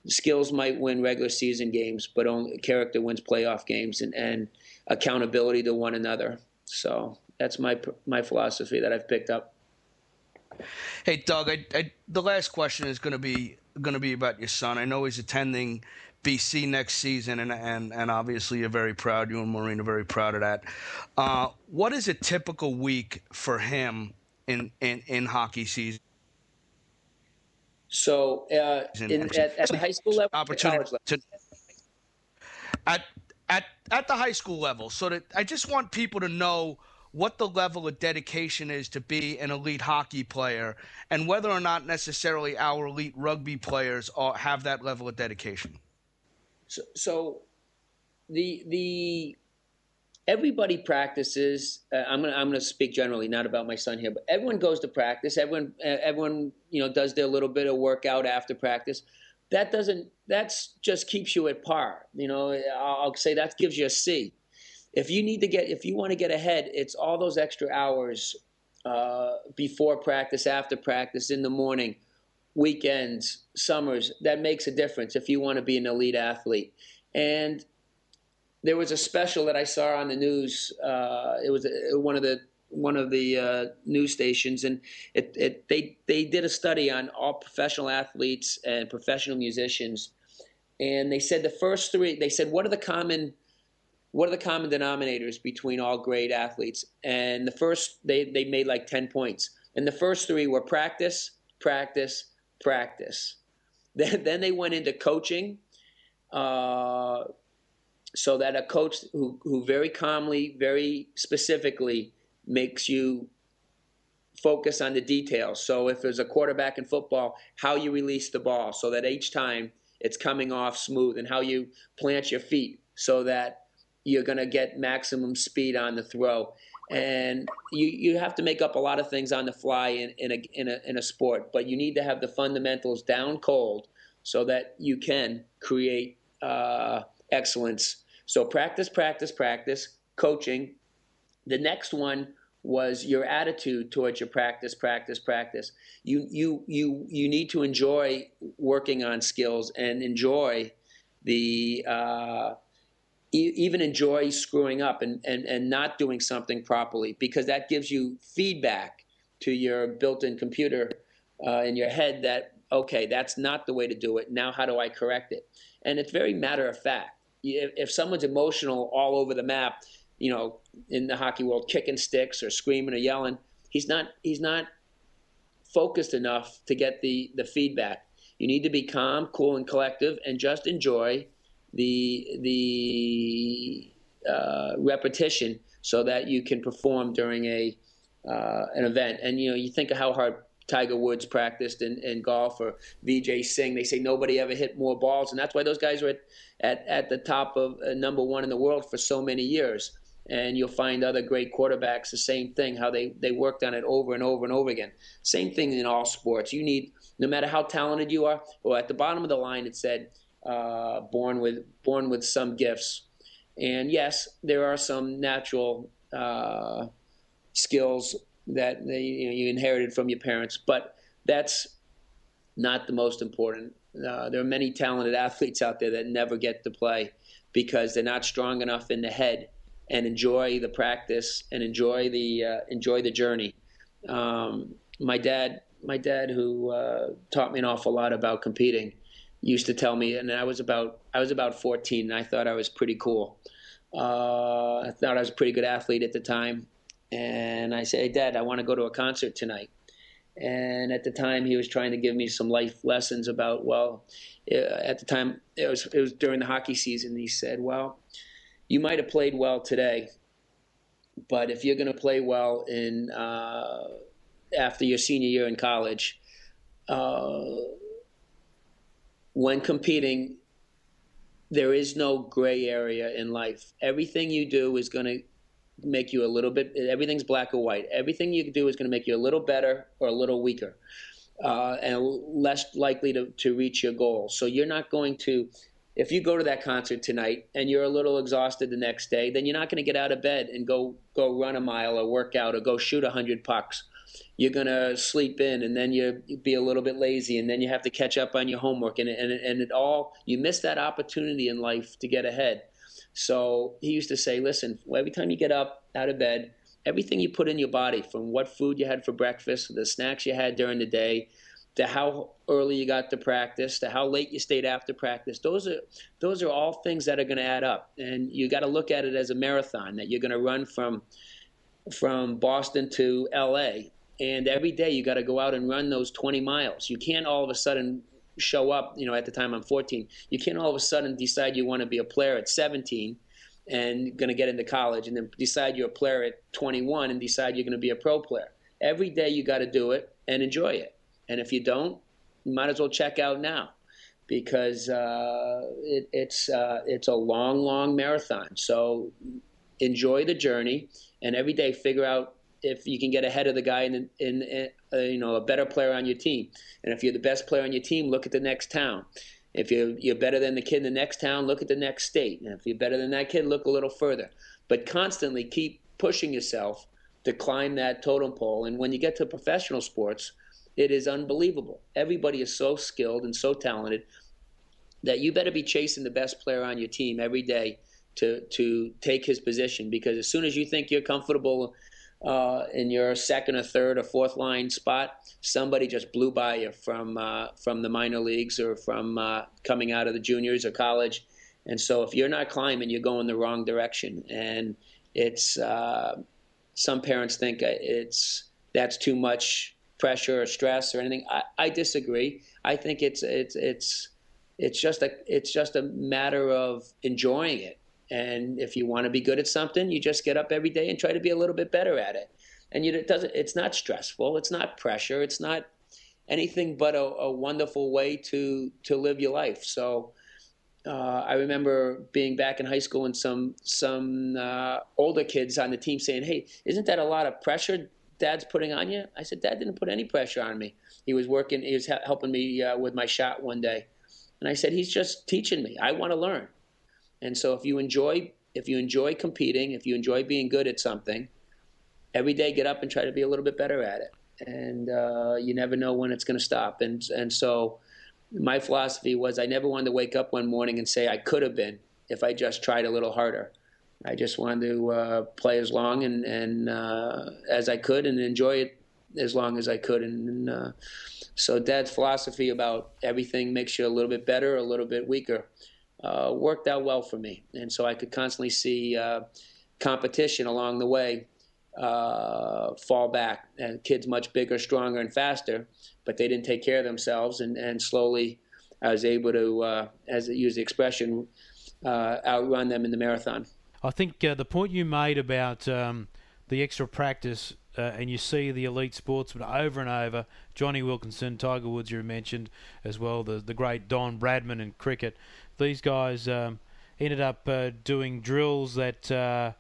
S1: skills might win regular season games, but only character wins playoff games, and, and accountability to one another. So that's my my philosophy that I've picked up.
S3: Hey, Doug, I, I, the last question is going to be going to be about your son. I know he's attending BC next season, and and and obviously you're very proud. You and Maureen are very proud of that. Uh, what is a typical week for him in in, in hockey season?
S1: So, uh, in, at, at, the high school level,
S3: opportunity to, at at at the high school level, so that I just want people to know what the level of dedication is to be an elite hockey player and whether or not necessarily our elite rugby players are, have that level of dedication.
S1: So, so the the everybody practices. Uh, I'm gonna I'm gonna speak generally, not about my son here, but everyone goes to practice. Everyone uh, everyone you know does their little bit of workout after practice. That doesn't that's just keeps you at par. You know, I'll say that gives you a C if you need to get if you want to get ahead it's all those extra hours uh, before practice after practice in the morning weekends summers that makes a difference if you want to be an elite athlete and there was a special that i saw on the news uh, it was uh, one of the one of the uh, news stations, and it, it, they they did a study on all professional athletes and professional musicians, and they said the first three. They said what are the common what are the common denominators between all great athletes? And the first, they, they made like 10 points. And the first three were practice, practice, practice. Then, then they went into coaching, uh, so that a coach who, who very calmly, very specifically makes you focus on the details. So if there's a quarterback in football, how you release the ball so that each time it's coming off smooth and how you plant your feet so that you're going to get maximum speed on the throw. And you, you have to make up a lot of things on the fly in, in, a, in, a, in a sport, but you need to have the fundamentals down cold so that you can create uh, excellence. So practice, practice, practice, coaching. The next one was your attitude towards your practice, practice, practice. You you you you need to enjoy working on skills and enjoy the uh, even enjoy screwing up and, and, and not doing something properly because that gives you feedback to your built-in computer uh, in your head that okay that's not the way to do it. Now how do i correct it? And it's very matter of fact. If, if someone's emotional all over the map you know in the hockey world kicking sticks or screaming or yelling he's not he's not focused enough to get the the feedback. You need to be calm cool and collective and just enjoy the the uh, repetition so that you can perform during a uh, an event. And you know, you think of how hard Tiger Woods practiced in, in golf or Vijay Singh. They say nobody ever hit more balls, and that's why those guys were at at, at the top of uh, number one in the world for so many years. and you'll find other great quarterbacks the same thing how they they worked on it over and over and over again same thing in all sports you need no matter how talented you are or at the bottom of the line it said uh, born with born with some gifts and yes there are some natural uh, skills that they, you, know, you inherited from your parents but that's not the most important uh, there are many talented athletes out there that never get to play because they're not strong enough in the head and enjoy the practice and enjoy the uh, enjoy the journey. Um, my dad, my dad, who uh, taught me an awful lot about competing, used to tell me, and I was about I was about 14, and I thought I was pretty cool. Uh, I thought I was a pretty good athlete at the time, and I said, "Hey, Dad, I want to go to a concert tonight." And at the time, he was trying to give me some life lessons about well. Uh, at the time, it was it was during the hockey season. He said, "Well, you might have played well today, but if you're going to play well in uh, after your senior year in college, uh, when competing, there is no gray area in life. Everything you do is going to make you a little bit. Everything's black or white. Everything you do is going to make you a little better or a little weaker, uh, and less likely to, to reach your goal. So you're not going to if you go to that concert tonight and you're a little exhausted the next day, then you're not going to get out of bed and go go run a mile or work out or go shoot a hundred pucks. You're going to sleep in and then you be a little bit lazy and then you have to catch up on your homework and and and it all you miss that opportunity in life to get ahead. So he used to say, listen, every time you get up out of bed, everything you put in your body, from what food you had for breakfast, the snacks you had during the day, to how early you got to practice, to how late you stayed after practice. Those are those are all things that are going to add up, and you got to look at it as a marathon that you're going to run from from Boston to L.A. And every day you got to go out and run those 20 miles. You can't all of a sudden show up. You know, at the time I'm 14, you can't all of a sudden decide you want to be a player at 17 and going to get into college, and then decide you're a player at 21 and decide you're going to be a pro player. Every day you got to do it and enjoy it and if you don't, you might as well check out now because uh, it, it's uh, it's a long, long marathon. So enjoy the journey, and every day figure out if you can get ahead of the guy in, in, uh, you know a better player on your team. And if you're the best player on your team, look at the next town. If you're, you're better than the kid in the next town, look at the next state. And if you're better than that kid, look a little further. But constantly keep pushing yourself to climb that totem pole. And when you get to professional sports, it is unbelievable. Everybody is so skilled and so talented that you better be chasing the best player on your team every day to to take his position because as soon as you think you're comfortable uh, in your second or third or fourth line spot, somebody just blew by you from uh, from the minor leagues or from uh, coming out of the juniors or college, and so if you're not climbing, you're going the wrong direction. And it's uh, some parents think it's that's too much pressure or stress or anything. I, I disagree. I think it's it's it's it's just a it's just a matter of enjoying it. And if you want to be good at something, you just get up every day and try to be a little bit better at it. And you, it doesn't. It's not stressful. It's not pressure. It's not anything but a, a wonderful way to to live your life. So. Uh, I remember being back in high school and some some uh, older kids on the team saying, "Hey, isn't that a lot of pressure dad's putting on you? I said, Dad didn't put any pressure on me. He was working, he was helping me uh, with my shot one day. And I said, he's just teaching me. I want to learn. And so if you enjoy, if you enjoy competing, if you enjoy being good at something, every day get up and try to be a little bit better at it. And uh, you never know when it's going to stop. And, and so my philosophy was I never wanted to wake up one morning and say I could have been if I just tried a little harder. I just wanted to uh, play as long and, and uh, as I could and enjoy it as long as I could. And, uh, so Dad's philosophy about everything makes you a little bit better, a little bit weaker, uh, worked out well for me. And so I could constantly see uh, competition along the way uh, fall back. And kids much bigger, stronger, and faster, but they didn't take care of themselves. And, and slowly I was able to, as I use the expression, outrun them in the marathon.
S2: I think uh, the point you made about um, the extra practice, uh, and you see the elite sportsmen over and over, Jonny Wilkinson, Tiger Woods, you mentioned as well, the the great Don Bradman in cricket. These guys um, ended up uh, doing drills that uh,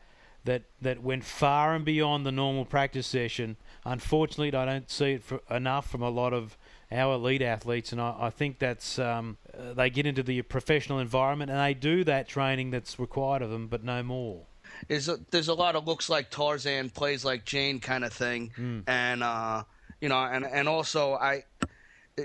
S2: that that went far and beyond the normal practice session. Unfortunately, I don't see it enough from a lot of our elite athletes, and I, I think that's um, they get into the professional environment and they do that training that's required of them, but no more.
S3: Is there's a lot of looks like Tarzan, plays like Jane kind of thing,
S2: Mm.
S3: and uh, you know, and and also I.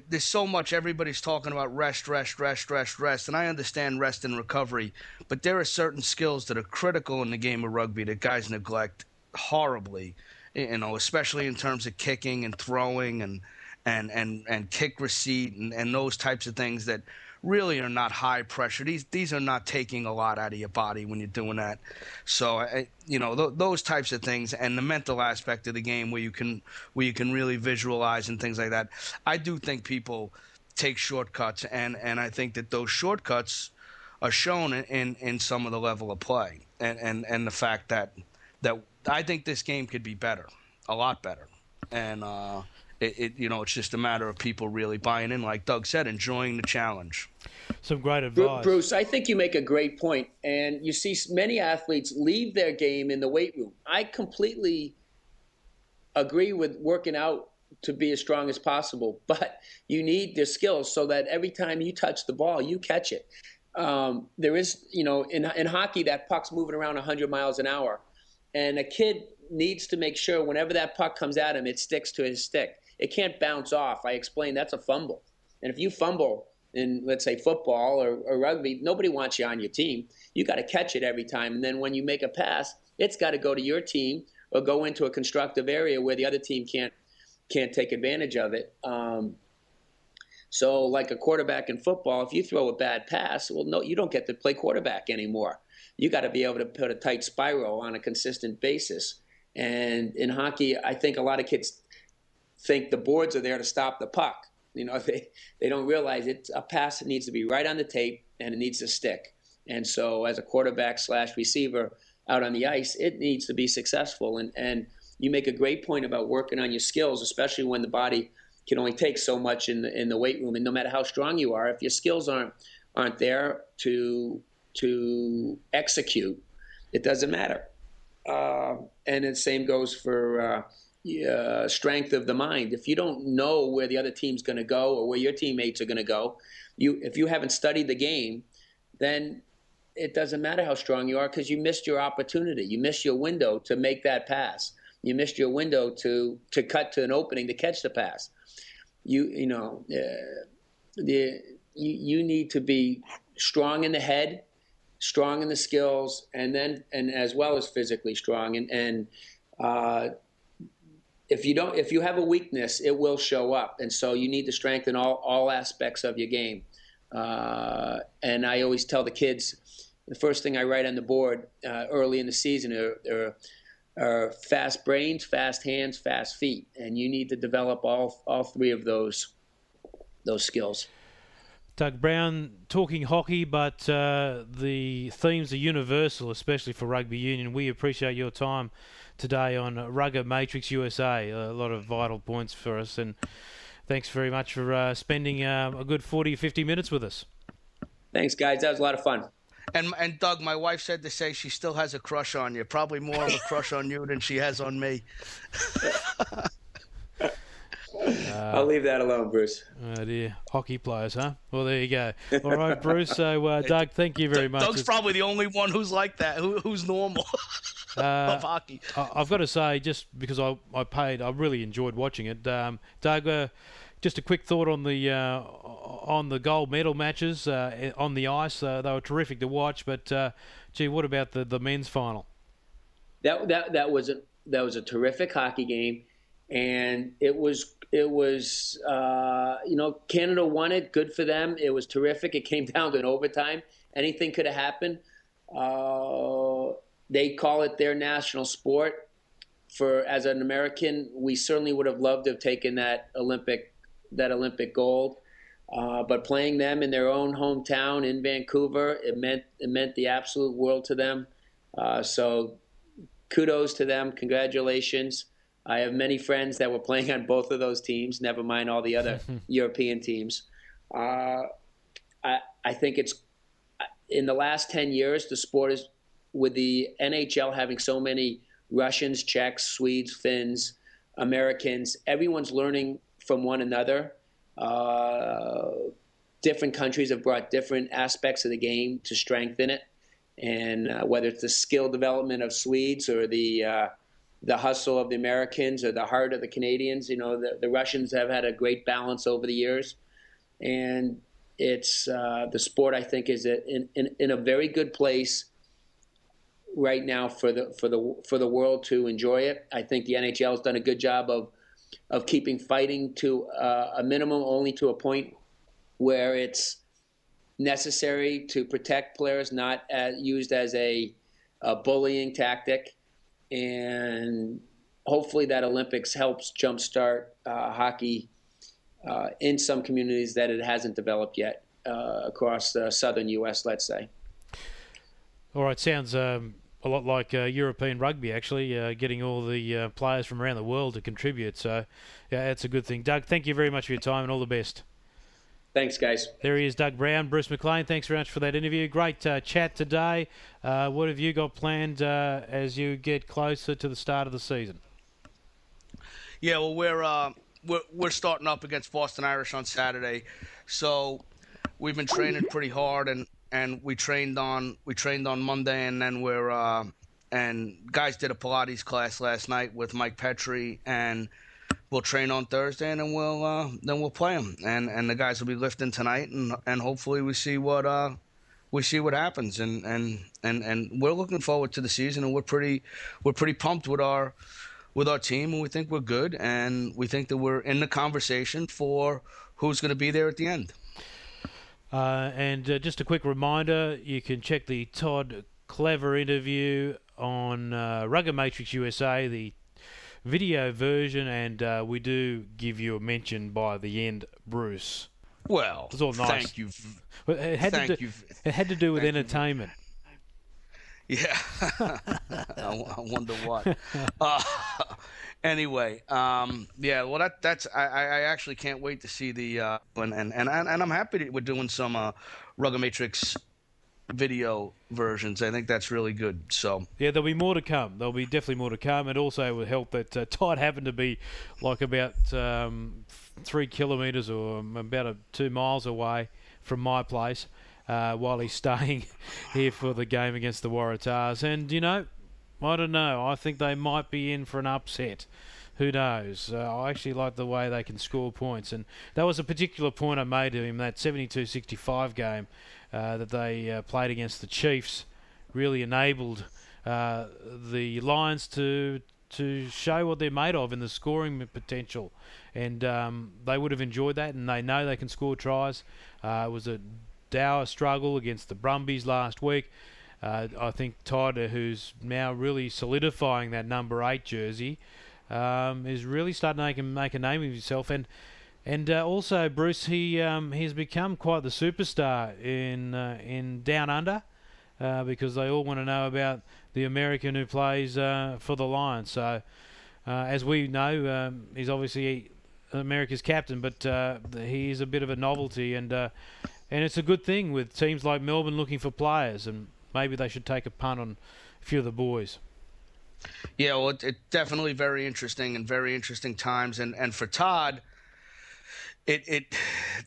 S3: There's so much everybody's talking about rest, rest, rest, rest, rest, and I understand rest and recovery, but there are certain skills that are critical in the game of rugby that guys neglect horribly. You know, especially in terms of kicking and throwing and and and and kick receipt and, and those types of things that really are not high pressure. These these are not taking a lot out of your body when you're doing that. So I, you know th- those types of things and the mental aspect of the game where you can where you can really visualize and things like that. I do think people take shortcuts and and I think that those shortcuts are shown in in, in some of the level of play and and and the fact that that I think this game could be better, a lot better, and. uh it, it, you know it's just a matter of people really buying in like doug said enjoying the challenge
S2: Some great advice.
S1: Bruce, I think you make a great point. point, and you see many athletes leave their game in the weight room. I completely agree with working out to be as strong as possible, but you need the skills so that every time you touch the ball, you catch it. Um, there is, you know, in in hockey, that puck's moving around 100 miles an hour, and a kid needs to make sure whenever that puck comes at him, it sticks to his stick. It can't bounce off. I explained that's a fumble, and if you fumble in let's say football or, or rugby, nobody wants you on your team. You got to catch it every time, and then when you make a pass, it's got to go to your team or go into a constructive area where the other team can't can't take advantage of it. Um, so, like a quarterback in football, if you throw a bad pass, well, no, you don't get to play quarterback anymore. You got to be able to put a tight spiral on a consistent basis. And in hockey, I think a lot of kids think the boards are there to stop the puck. You know, they, they don't realize it. A pass that needs to be right on the tape and it needs to stick. And so, as a quarterback slash receiver out on the ice, it needs to be successful. And and you make a great point about working on your skills, especially when the body can only take so much in the in the weight room. And no matter how strong you are, if your skills aren't aren't there to to execute, it doesn't matter. Uh, and the same goes for uh, uh, strength of the mind. If you don't know where the other team's going to go or where your teammates are going to go, you if you haven't studied the game, then it doesn't matter how strong you are because you missed your opportunity. You missed your window to make that pass. You missed your window to to cut to an opening to catch the pass. You you know uh, the you, you need to be strong in the head, strong in the skills, and then and as well as physically strong. And and uh, if you don't if you have a weakness, it will show up. And so you need to strengthen all all aspects of your game. Uh, and I always tell the kids the first thing I write on the board uh, early in the season are, are, are, fast brains, fast hands, fast feet, and you need to develop all all three of those those skills.
S2: Doug Brown talking hockey, but uh, the themes are universal, especially for rugby union. We appreciate your time today on Rugger Matrix USA. A lot of vital points for us, and thanks very much for uh, spending uh, a good 40 50 minutes with us.
S1: Thanks, guys. That was a lot of fun.
S3: And and Doug, my wife said to say she still has a crush on you. Probably more of a crush on you than she has on me.
S1: I'll leave that alone, Bruce.
S2: Oh dear, hockey players, huh? Well, there you go. All right, Bruce. So, uh, Doug, thank you very much.
S3: Doug's probably the only one who's like that, who, who's normal
S2: Uh,
S3: of hockey.
S2: I- I've got to say, just because I, I paid, I really enjoyed watching it. Um, Doug, uh, just a quick thought on the uh, on the gold medal matches uh, on the ice. Uh, they were terrific to watch, but uh, gee, what about the, the men's final?
S1: That that that was a that was a terrific hockey game, and it was it was uh, you know Canada won it. Good for them. It was terrific. It came down to an overtime. Anything could have happened. Uh, they call it their national sport. For as an American, we certainly would have loved to have taken that Olympic that Olympic gold. Uh, but playing them in their own hometown in Vancouver, it meant it meant the absolute world to them. Uh, so kudos to them. Congratulations. I have many friends that were playing on both of those teams. Never mind all the other European teams. Uh, I I think it's in the last ten years the sport is with the NHL having so many Russians, Czechs, Swedes, Finns, Americans, everyone's learning from one another. Uh, different countries have brought different aspects of the game to strengthen it, and uh, whether it's the skill development of Swedes or the uh, the hustle of the Americans or the heart of the Canadians, you know, the, the Russians have had a great balance over the years, and it's uh, the sport. I think is in, in in a very good place right now for the for the for the world to enjoy it. I think the NHL has done a good job of of keeping fighting to uh, a minimum, only to a point where it's necessary to protect players, not as, used as a, a bullying tactic. And hopefully, that Olympics helps jumpstart uh, hockey uh, in some communities that it hasn't developed yet uh, across the southern U.S. Let's say.
S2: All right, sounds um, a lot like uh, European rugby, actually, uh, getting all the uh, players from around the world to contribute. So, yeah, that's a good thing. Doug, thank you very much for your time and all the best.
S1: Thanks, guys.
S2: There he is, Doug Brown. Bruce McLean, thanks very much for that interview. Great uh, chat today. Uh, what have you got planned uh, as you get closer to the start of the season?
S3: Yeah, well, we're, we're, we're starting up against Boston Irish on Saturday. So we've been training pretty hard and and we trained on we trained on Monday, and then we're uh, and guys did a Pilates class last night with Mike Petrie, and we'll train on Thursday, and then we'll uh, then we'll play them, and and the guys will be lifting tonight, and and hopefully we see what uh, we see what happens, and and and and we're looking forward to the season, and we're pretty we're pretty pumped with our with our team, and we think we're good, and we think that we're in the conversation for who's going to be there at the end.
S2: Uh, and uh, just a quick reminder you can check the Todd Clever interview on uh, Rugger Matrix USA, the video version, and uh, we do give you a mention by the end, Bruce.
S3: Well, it's all nice. Thank you.
S2: it had thank to do, you. It had to do with thank entertainment.
S3: You. Yeah, I, I, wonder what. Uh, anyway, um, yeah, well, that that's I, I actually can't wait to see the uh, and, and and and I'm happy that we're doing some uh, Rugger Matrix video versions. I think that's really good. So
S2: yeah, there'll be more to come. There'll be definitely more to come, and also would help that uh, Todd happened to be like about um, three kilometres or about a, two miles away from my place. Uh, while he's staying here for the game against the Waratahs, and you know, I don't know. I think they might be in for an upset. Who knows? Uh, I actually like the way they can score points, and that was a particular point I made to him. That 72-65 game that they uh, played against the Chiefs really enabled uh, the Lions to to show what they're made of in the scoring potential, and um, they would have enjoyed that. And they know they can score tries. Uh, it was a dour struggle against the Brumbies last week. Uh, I think Todd, who's now really solidifying that number eight jersey, um, is really starting to make, make a name of himself. And and uh, also Bruce, he um, he's become quite the superstar in uh, in Down Under. Uh, because they all want to know about the American who plays uh, for the Lions. So, uh, as we know, um, he's obviously America's captain, but he is a bit of a novelty, and and it's a good thing with teams like Melbourne looking for players. And maybe they should take a punt on a few of the boys.
S3: Yeah, well, it's it definitely very interesting and very interesting times. And, and for Todd, it, it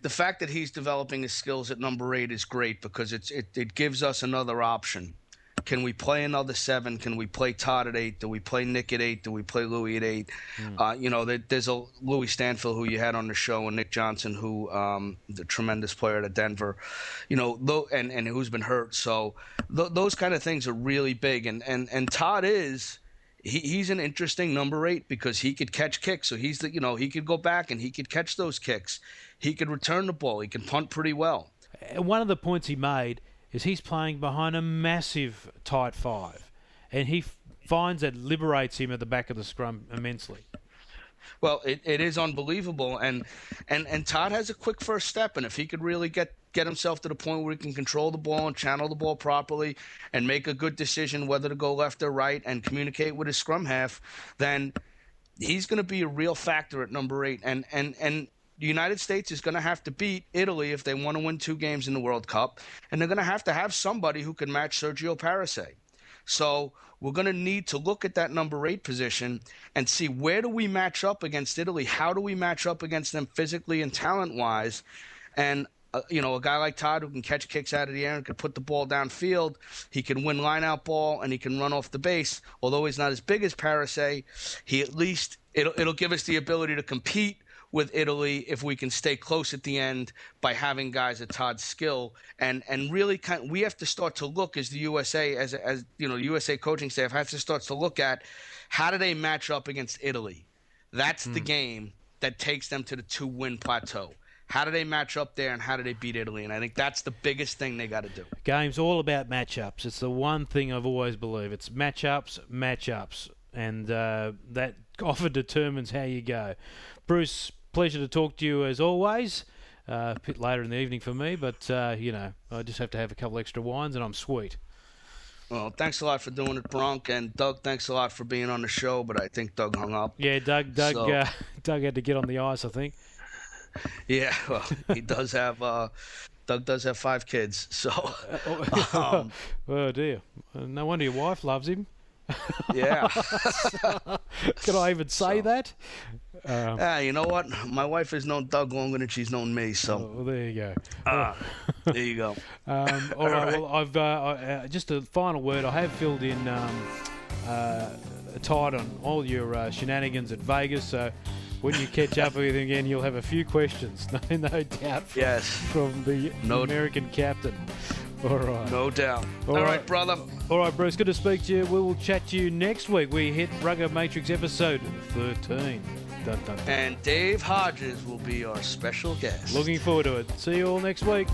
S3: the fact that he's developing his skills at number eight is great because it's it, it gives us another option. Can we play another seven? Can we play Todd at eight? Do we play Nick at eight? Do we play Louis at eight? Mm. Uh, you know, there, there's a Louis Stanfill who you had on the show, and Nick Johnson, who um, the tremendous player at Denver. You know, though, and and who's been hurt. So th- those kind of things are really big. And and and Todd is. He, he's an interesting number eight because he could catch kicks. So he's the you know he could go back and he could catch those kicks. He could return the ball. He can punt pretty well.
S2: One of the points he made is he's playing behind a massive tight five, and he finds that liberates him at the back of the scrum immensely.
S3: Well, it, it is unbelievable, and and and Todd has a quick first step, and if he could really get get himself to the point where he can control the ball and channel the ball properly and make a good decision whether to go left or right and communicate with his scrum half, then he's going to be a real factor at number eight. And and and the United States is going to have to beat Italy if they want to win two games in the World Cup, and they're going to have to have somebody who can match Sergio Parisse. So we're going to need to look at that number eight position and see where do we match up against Italy? How do we match up against them physically and talent wise? And uh, you know, a guy like Todd who can catch kicks out of the air and can put the ball downfield. He can win lineout ball and he can run off the base. Although he's not as big as Parisse, he at least it'll it'll give us the ability to compete with Italy if we can stay close at the end by having guys at Todd's skill and and really kind of, we have to start to look as the USA as as you know the USA coaching staff has to start to look at how do they match up against Italy. That's mm. the hmm. game that takes them to the two win plateau. How do they match up there and how do they beat Italy? And I think that's the biggest thing they got to do.
S2: Game's all about matchups. It's the one thing I've always believed. It's matchups, matchups, and uh, that often determines how you go. Bruce, pleasure to talk to you as always. Uh, a bit later in the evening for me, but uh, you know, I just have to have a couple extra wines and I'm sweet.
S3: Well, thanks a lot for doing it, Bronk, and Doug. Thanks a lot for being on the show, but I think Doug hung up.
S2: Yeah, Doug. Doug. So. Uh, Doug had to get on the ice, I think.
S3: Yeah, well, he does have. Uh, Doug does have five kids, so. um,
S2: oh dear! No wonder your wife loves him.
S3: Yeah.
S2: Can I even say so. that?
S3: Um, ah, you know what? My wife has known Doug longer than she's known me, so.
S2: Oh, well, there you go.
S3: Uh, there you go.
S2: Um, all, all right, right, Well, I've uh, uh, just a final word. I have filled in um, uh, tied on all your uh, shenanigans at Vegas, so when you catch up with him again, you'll have a few questions, no, no doubt. From,
S3: yes.
S2: From the no American captain. All right.
S3: No doubt. All, All right. right, brother.
S2: All right, Bruce. Good to speak to you. We will chat to you next week. We hit Rugger Matrix episode 13.
S3: Dun, dun, dun. And Dave Hodges will be our special guest.
S2: Looking forward to it. See you all next week.